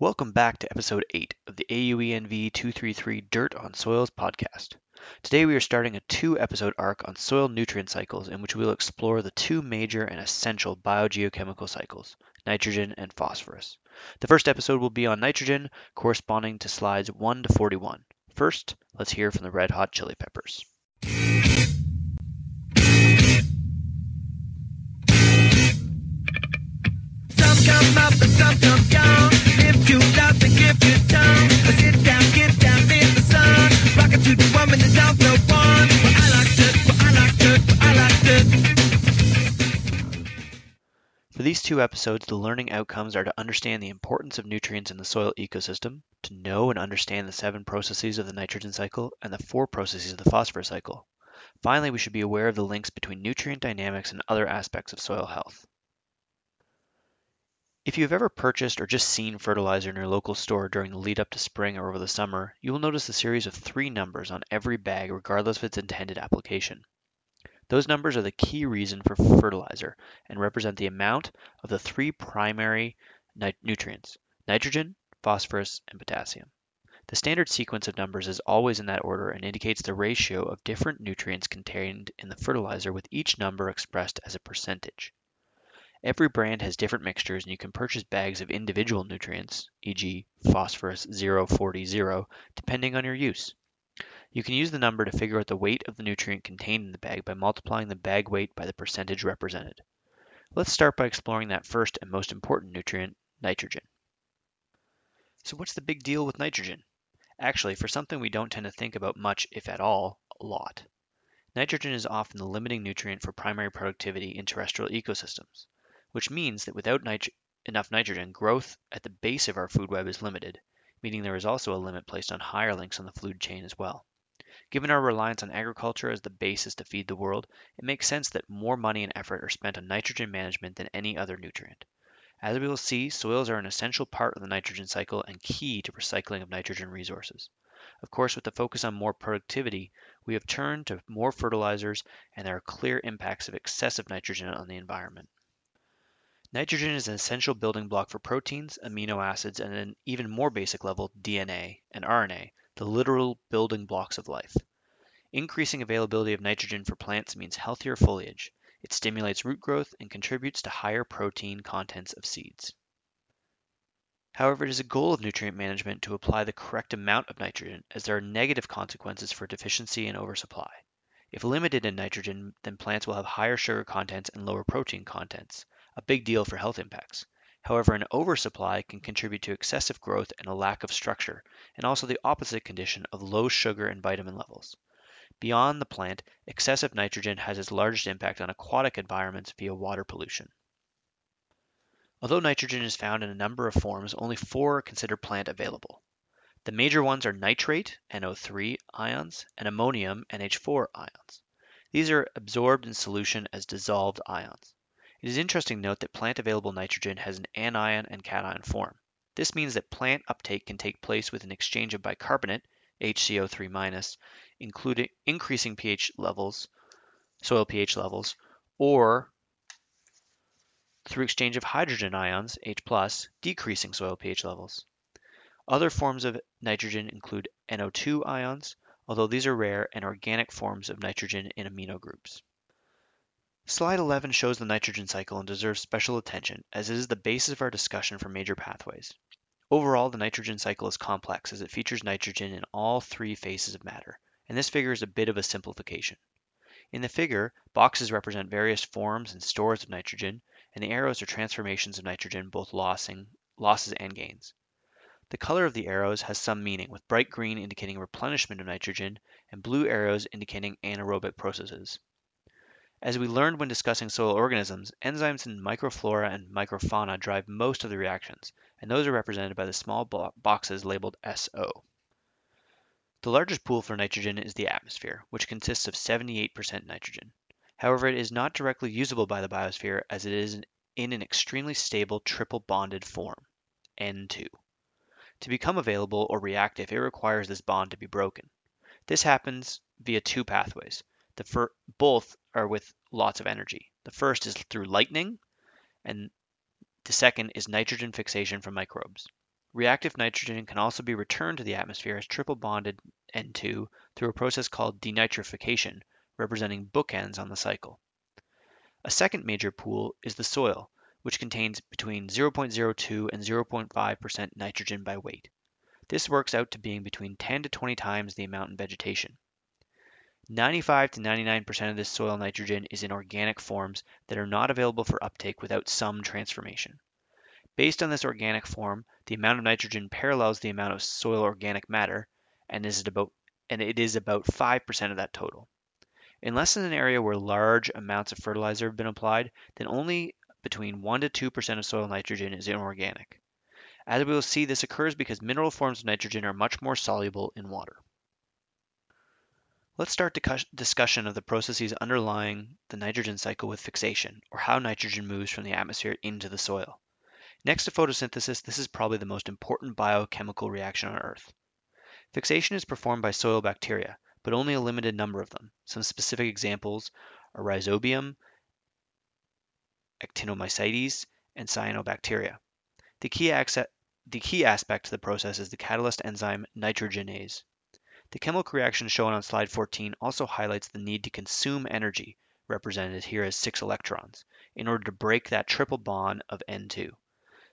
Welcome back to episode 8 of the AUENV 233 Dirt on Soils podcast. Today we are starting a two episode arc on soil nutrient cycles in which we will explore the two major and essential biogeochemical cycles, nitrogen and phosphorus. The first episode will be on nitrogen, corresponding to slides 1 to 41. First, let's hear from the Red Hot Chili Peppers. Some come up and some come down. For these two episodes, the learning outcomes are to understand the importance of nutrients in the soil ecosystem, to know and understand the seven processes of the nitrogen cycle and the four processes of the phosphorus cycle. Finally, we should be aware of the links between nutrient dynamics and other aspects of soil health. If you have ever purchased or just seen fertilizer in your local store during the lead up to spring or over the summer, you will notice a series of three numbers on every bag regardless of its intended application. Those numbers are the key reason for fertilizer and represent the amount of the three primary nit- nutrients nitrogen, phosphorus, and potassium. The standard sequence of numbers is always in that order and indicates the ratio of different nutrients contained in the fertilizer with each number expressed as a percentage. Every brand has different mixtures and you can purchase bags of individual nutrients, e.g. phosphorus 040, depending on your use. You can use the number to figure out the weight of the nutrient contained in the bag by multiplying the bag weight by the percentage represented. Let's start by exploring that first and most important nutrient, nitrogen. So what's the big deal with nitrogen? Actually, for something we don't tend to think about much, if at all, a lot. Nitrogen is often the limiting nutrient for primary productivity in terrestrial ecosystems, which means that without nit- enough nitrogen, growth at the base of our food web is limited, meaning there is also a limit placed on higher links on the food chain as well. Given our reliance on agriculture as the basis to feed the world, it makes sense that more money and effort are spent on nitrogen management than any other nutrient. As we will see, soils are an essential part of the nitrogen cycle and key to recycling of nitrogen resources. Of course, with the focus on more productivity, we have turned to more fertilizers, and there are clear impacts of excessive nitrogen on the environment. Nitrogen is an essential building block for proteins, amino acids, and at an even more basic level, DNA and RNA, the literal building blocks of life. Increasing availability of nitrogen for plants means healthier foliage. It stimulates root growth and contributes to higher protein contents of seeds. However, it is a goal of nutrient management to apply the correct amount of nitrogen, as there are negative consequences for deficiency and oversupply. If limited in nitrogen, then plants will have higher sugar contents and lower protein contents, a big deal for health impacts. However, an oversupply can contribute to excessive growth and a lack of structure, and also the opposite condition of low sugar and vitamin levels. Beyond the plant, excessive nitrogen has its largest impact on aquatic environments via water pollution. Although nitrogen is found in a number of forms, only four are considered plant available. The major ones are nitrate, NO3 ions, and ammonium, NH4 ions. These are absorbed in solution as dissolved ions. It is interesting to note that plant available nitrogen has an anion and cation form. This means that plant uptake can take place with an exchange of bicarbonate, HCO3-, including increasing pH levels, soil pH levels, or through exchange of hydrogen ions, H+, decreasing soil pH levels. Other forms of nitrogen include NO2 ions, although these are rare, and organic forms of nitrogen in amino groups. Slide 11 shows the nitrogen cycle and deserves special attention as it is the basis of our discussion for major pathways. Overall, the nitrogen cycle is complex as it features nitrogen in all three phases of matter, and this figure is a bit of a simplification. In the figure, boxes represent various forms and stores of nitrogen, and the arrows are transformations of nitrogen, both lossing, losses and gains. The color of the arrows has some meaning, with bright green indicating replenishment of nitrogen and blue arrows indicating anaerobic processes. As we learned when discussing soil organisms, enzymes in microflora and microfauna drive most of the reactions, and those are represented by the small boxes labeled SO. The largest pool for nitrogen is the atmosphere, which consists of 78% nitrogen. However, it is not directly usable by the biosphere as it is in an extremely stable triple bonded form, N2. To become available or reactive, it requires this bond to be broken. This happens via two pathways. The fir- both are with lots of energy. The first is through lightning, and the second is nitrogen fixation from microbes. Reactive nitrogen can also be returned to the atmosphere as triple bonded N2 through a process called denitrification, representing bookends on the cycle. A second major pool is the soil, which contains between 0.02 and 0.5% nitrogen by weight. This works out to being between 10 to 20 times the amount in vegetation. 95 to 99% of this soil nitrogen is in organic forms that are not available for uptake without some transformation. Based on this organic form, the amount of nitrogen parallels the amount of soil organic matter and is about and it is about 5% of that total. Unless in an area where large amounts of fertilizer have been applied, then only between 1 to 2% of soil nitrogen is inorganic. As we will see, this occurs because mineral forms of nitrogen are much more soluble in water. Let's start the discussion of the processes underlying the nitrogen cycle with fixation, or how nitrogen moves from the atmosphere into the soil. Next to photosynthesis, this is probably the most important biochemical reaction on Earth. Fixation is performed by soil bacteria, but only a limited number of them. Some specific examples are Rhizobium, Actinomycetes, and Cyanobacteria. The key, the key aspect to the process is the catalyst enzyme nitrogenase. The chemical reaction shown on slide 14 also highlights the need to consume energy, represented here as 6 electrons, in order to break that triple bond of N2.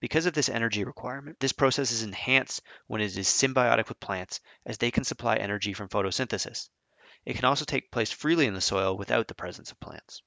Because of this energy requirement, this process is enhanced when it is symbiotic with plants, as they can supply energy from photosynthesis. It can also take place freely in the soil without the presence of plants.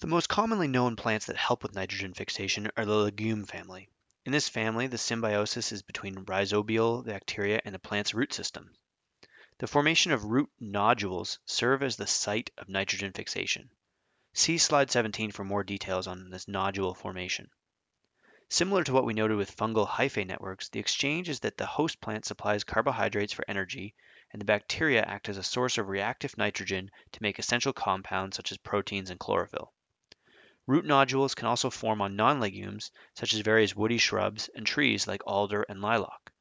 The most commonly known plants that help with nitrogen fixation are the legume family. In this family, the symbiosis is between rhizobial bacteria and the plant's root system. The formation of root nodules serve as the site of nitrogen fixation. See slide 17 for more details on this nodule formation. Similar to what we noted with fungal hyphae networks, the exchange is that the host plant supplies carbohydrates for energy, and the bacteria act as a source of reactive nitrogen to make essential compounds such as proteins and chlorophyll. Root nodules can also form on non-legumes, such as various woody shrubs and trees like alder and lilac.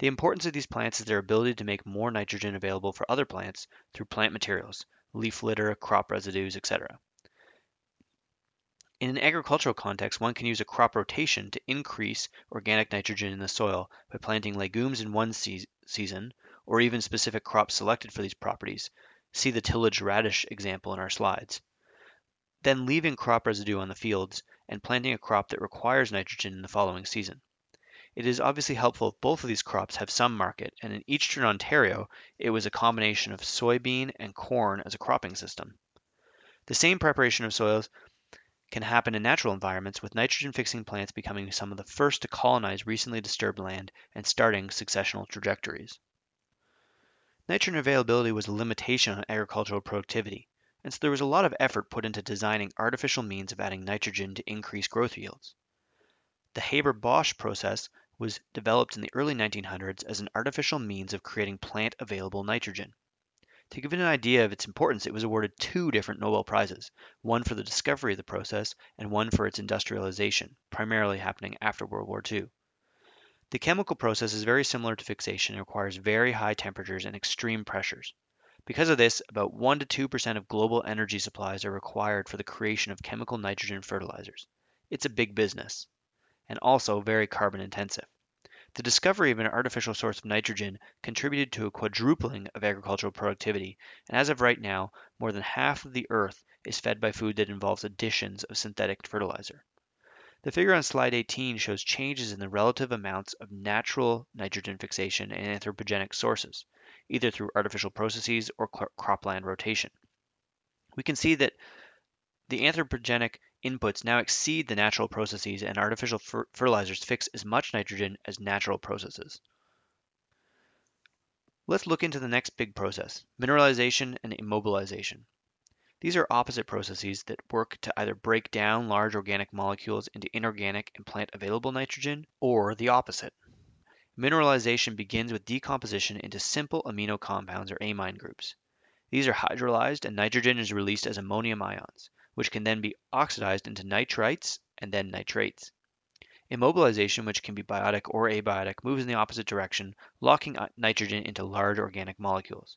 The importance of these plants is their ability to make more nitrogen available for other plants through plant materials, leaf litter, crop residues, etc. In an agricultural context, one can use a crop rotation to increase organic nitrogen in the soil by planting legumes in one se season, or even specific crops selected for these properties. See the tillage radish example in our slides then leaving crop residue on the fields and planting a crop that requires nitrogen in the following season. It is obviously helpful if both of these crops have some market, and in eastern Ontario, it was a combination of soybean and corn as a cropping system. The same preparation of soils can happen in natural environments, with nitrogen fixing plants becoming some of the first to colonize recently disturbed land and starting successional trajectories. Nitrogen availability was a limitation on agricultural productivity, and so there was a lot of effort put into designing artificial means of adding nitrogen to increase growth yields. The Haber-Bosch process was developed in the early 1900s as an artificial means of creating plant-available nitrogen. To give an idea of its importance, it was awarded two different Nobel Prizes, one for the discovery of the process and one for its industrialization, primarily happening after World War II. The chemical process is very similar to fixation and requires very high temperatures and extreme pressures. Because of this, about 1 to 2% of global energy supplies are required for the creation of chemical nitrogen fertilizers. It's a big business, and also very carbon intensive. The discovery of an artificial source of nitrogen contributed to a quadrupling of agricultural productivity, and as of right now, more than half of the earth is fed by food that involves additions of synthetic fertilizer. The figure on slide 18 shows changes in the relative amounts of natural nitrogen fixation and anthropogenic sources either through artificial processes or cropland rotation. We can see that the anthropogenic inputs now exceed the natural processes and artificial fer fertilizers fix as much nitrogen as natural processes. Let's look into the next big process, mineralization and immobilization. These are opposite processes that work to either break down large organic molecules into inorganic and plant available nitrogen, or the opposite. Mineralization begins with decomposition into simple amino compounds or amine groups. These are hydrolyzed and nitrogen is released as ammonium ions, which can then be oxidized into nitrites and then nitrates. Immobilization, which can be biotic or abiotic, moves in the opposite direction, locking nitrogen into large organic molecules.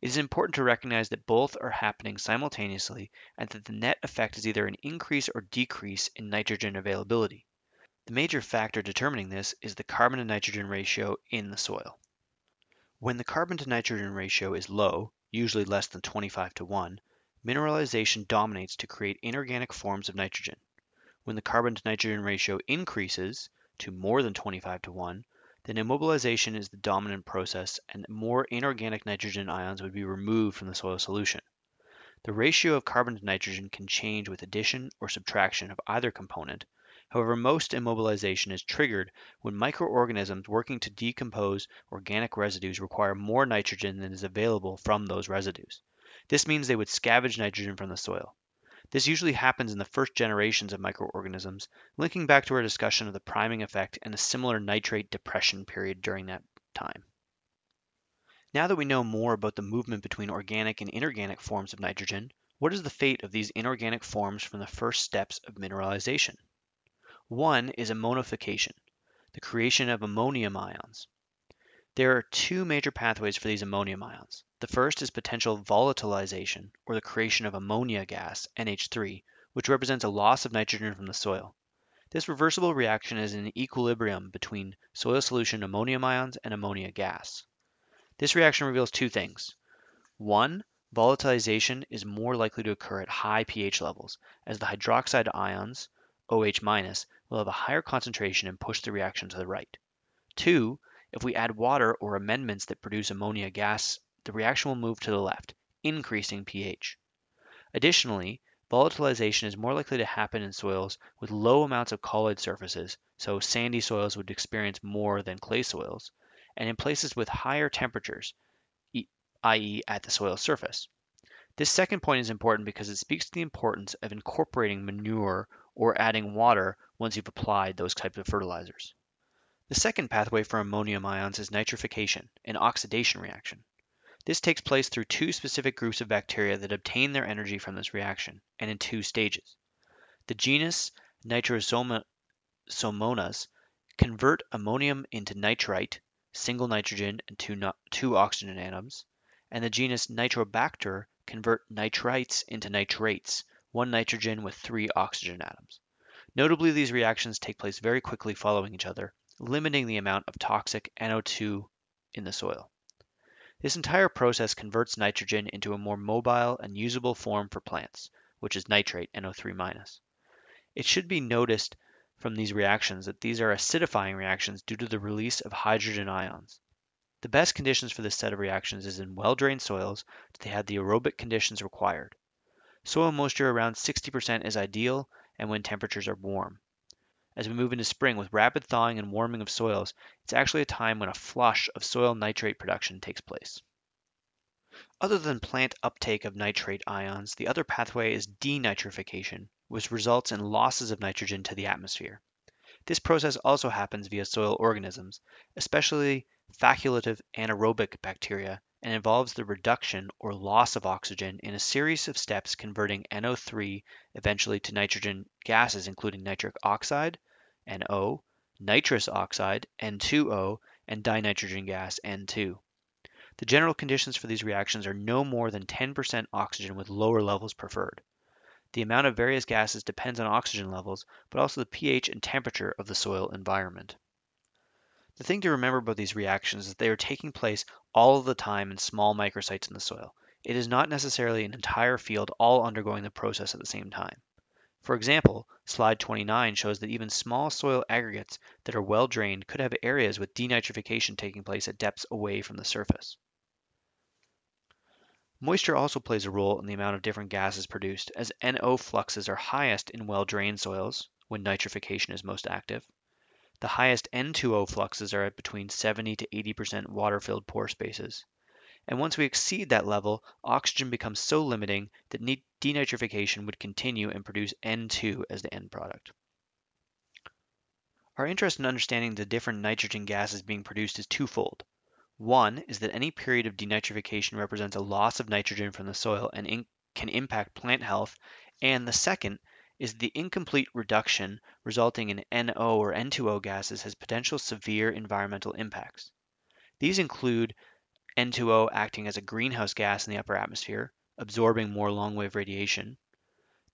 It is important to recognize that both are happening simultaneously and that the net effect is either an increase or decrease in nitrogen availability. The major factor determining this is the carbon to nitrogen ratio in the soil. When the carbon to nitrogen ratio is low, usually less than 25 to 1, mineralization dominates to create inorganic forms of nitrogen. When the carbon to nitrogen ratio increases to more than 25 to 1, then immobilization is the dominant process and more inorganic nitrogen ions would be removed from the soil solution. The ratio of carbon to nitrogen can change with addition or subtraction of either component. However, most immobilization is triggered when microorganisms working to decompose organic residues require more nitrogen than is available from those residues. This means they would scavenge nitrogen from the soil. This usually happens in the first generations of microorganisms, linking back to our discussion of the priming effect and a similar nitrate depression period during that time. Now that we know more about the movement between organic and inorganic forms of nitrogen, what is the fate of these inorganic forms from the first steps of mineralization? One is ammonification, the creation of ammonium ions. There are two major pathways for these ammonium ions. The first is potential volatilization, or the creation of ammonia gas, NH3, which represents a loss of nitrogen from the soil. This reversible reaction is an equilibrium between soil solution ammonium ions and ammonia gas. This reaction reveals two things. One, volatilization is more likely to occur at high pH levels, as the hydroxide ions, OH-, will have a higher concentration and push the reaction to the right. Two, if we add water or amendments that produce ammonia gas, the reaction will move to the left, increasing pH. Additionally, volatilization is more likely to happen in soils with low amounts of colloid surfaces, so sandy soils would experience more than clay soils, and in places with higher temperatures, i.e. at the soil surface. This second point is important because it speaks to the importance of incorporating manure or adding water once you've applied those types of fertilizers. The second pathway for ammonium ions is nitrification, an oxidation reaction. This takes place through two specific groups of bacteria that obtain their energy from this reaction, and in two stages. The genus Nitrosomonas convert ammonium into nitrite, single nitrogen and two, two oxygen atoms, and the genus Nitrobacter convert nitrites into nitrates, one nitrogen with three oxygen atoms. Notably, these reactions take place very quickly following each other, limiting the amount of toxic NO2 in the soil. This entire process converts nitrogen into a more mobile and usable form for plants, which is nitrate, NO3-. It should be noticed from these reactions that these are acidifying reactions due to the release of hydrogen ions. The best conditions for this set of reactions is in well-drained soils that they have the aerobic conditions required. Soil moisture around 60% is ideal and when temperatures are warm. As we move into spring with rapid thawing and warming of soils, it's actually a time when a flush of soil nitrate production takes place. Other than plant uptake of nitrate ions, the other pathway is denitrification, which results in losses of nitrogen to the atmosphere. This process also happens via soil organisms, especially facultative anaerobic bacteria, and involves the reduction or loss of oxygen in a series of steps converting NO3 eventually to nitrogen gases including nitric oxide, NO, nitrous oxide, N2O, and dinitrogen gas, N2. The general conditions for these reactions are no more than 10% oxygen with lower levels preferred. The amount of various gases depends on oxygen levels, but also the pH and temperature of the soil environment. The thing to remember about these reactions is that they are taking place all of the time in small microsites in the soil. It is not necessarily an entire field all undergoing the process at the same time. For example, slide 29 shows that even small soil aggregates that are well drained could have areas with denitrification taking place at depths away from the surface. Moisture also plays a role in the amount of different gases produced, as NO fluxes are highest in well drained soils when nitrification is most active. The highest N2O fluxes are at between 70 to 80% water filled pore spaces and once we exceed that level, oxygen becomes so limiting that denitrification would continue and produce N2 as the end product. Our interest in understanding the different nitrogen gases being produced is twofold. One is that any period of denitrification represents a loss of nitrogen from the soil and in can impact plant health, and the second is the incomplete reduction resulting in NO or N2O gases has potential severe environmental impacts. These include N2O acting as a greenhouse gas in the upper atmosphere, absorbing more long-wave radiation.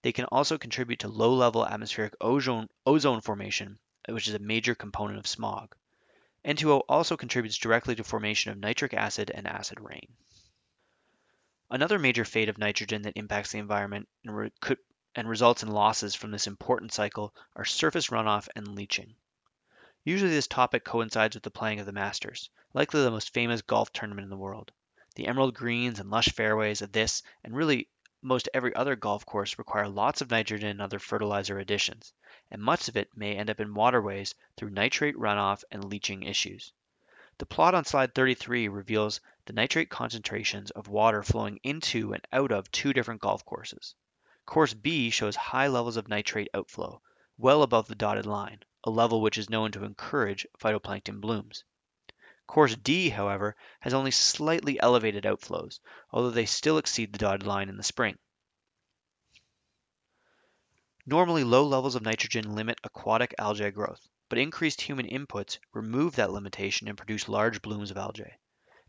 They can also contribute to low-level atmospheric ozone, ozone formation, which is a major component of smog. N2O also contributes directly to formation of nitric acid and acid rain. Another major fate of nitrogen that impacts the environment and, re- could, and results in losses from this important cycle are surface runoff and leaching. Usually this topic coincides with the playing of the Masters, likely the most famous golf tournament in the world. The emerald greens and lush fairways of this and really most every other golf course require lots of nitrogen and other fertilizer additions, and much of it may end up in waterways through nitrate runoff and leaching issues. The plot on slide 33 reveals the nitrate concentrations of water flowing into and out of two different golf courses. Course B shows high levels of nitrate outflow, well above the dotted line, a level which is known to encourage phytoplankton blooms. Course D, however, has only slightly elevated outflows, although they still exceed the dotted line in the spring. Normally, low levels of nitrogen limit aquatic algae growth, but increased human inputs remove that limitation and produce large blooms of algae.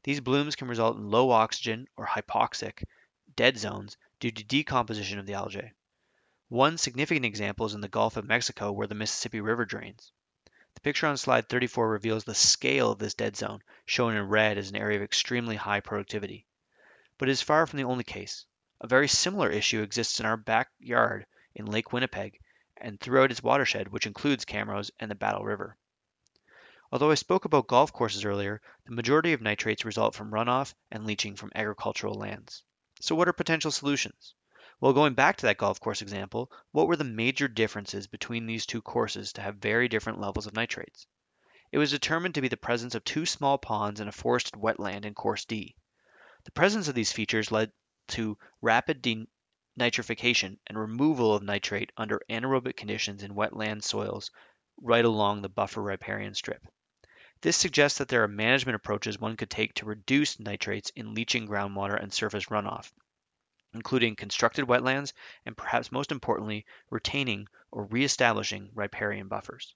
These blooms can result in low oxygen or hypoxic dead zones due to decomposition of the algae. One significant example is in the Gulf of Mexico where the Mississippi River drains. The picture on slide 34 reveals the scale of this dead zone, shown in red as an area of extremely high productivity. But it is far from the only case. A very similar issue exists in our backyard in Lake Winnipeg and throughout its watershed, which includes Camrose and the Battle River. Although I spoke about golf courses earlier, the majority of nitrates result from runoff and leaching from agricultural lands. So what are potential solutions? Well, going back to that golf course example, what were the major differences between these two courses to have very different levels of nitrates? It was determined to be the presence of two small ponds and a forested wetland in course D. The presence of these features led to rapid denitrification and removal of nitrate under anaerobic conditions in wetland soils right along the buffer riparian strip. This suggests that there are management approaches one could take to reduce nitrates in leaching groundwater and surface runoff, including constructed wetlands and perhaps most importantly, retaining or reestablishing riparian buffers.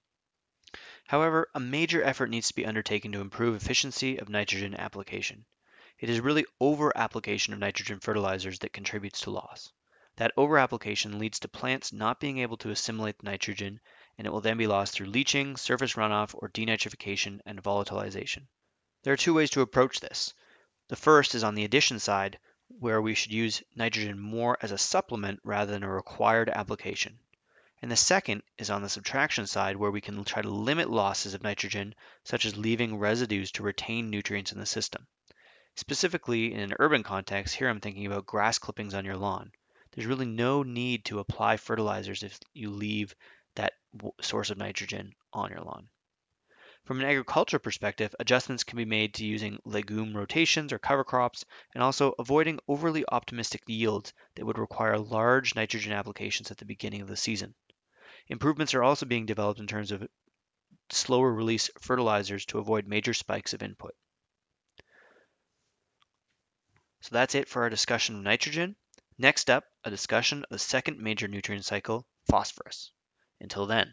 However, a major effort needs to be undertaken to improve efficiency of nitrogen application. It is really over-application of nitrogen fertilizers that contributes to loss. That over-application leads to plants not being able to assimilate the nitrogen and it will then be lost through leaching, surface runoff, or denitrification and volatilization. There are two ways to approach this. The first is on the addition side, where we should use nitrogen more as a supplement rather than a required application. And the second is on the subtraction side, where we can try to limit losses of nitrogen, such as leaving residues to retain nutrients in the system. Specifically, in an urban context, here I'm thinking about grass clippings on your lawn. There's really no need to apply fertilizers if you leave that source of nitrogen on your lawn. From an agriculture perspective, adjustments can be made to using legume rotations or cover crops and also avoiding overly optimistic yields that would require large nitrogen applications at the beginning of the season. Improvements are also being developed in terms of slower release fertilizers to avoid major spikes of input. So that's it for our discussion of nitrogen. Next up, a discussion of the second major nutrient cycle, phosphorus. Until then.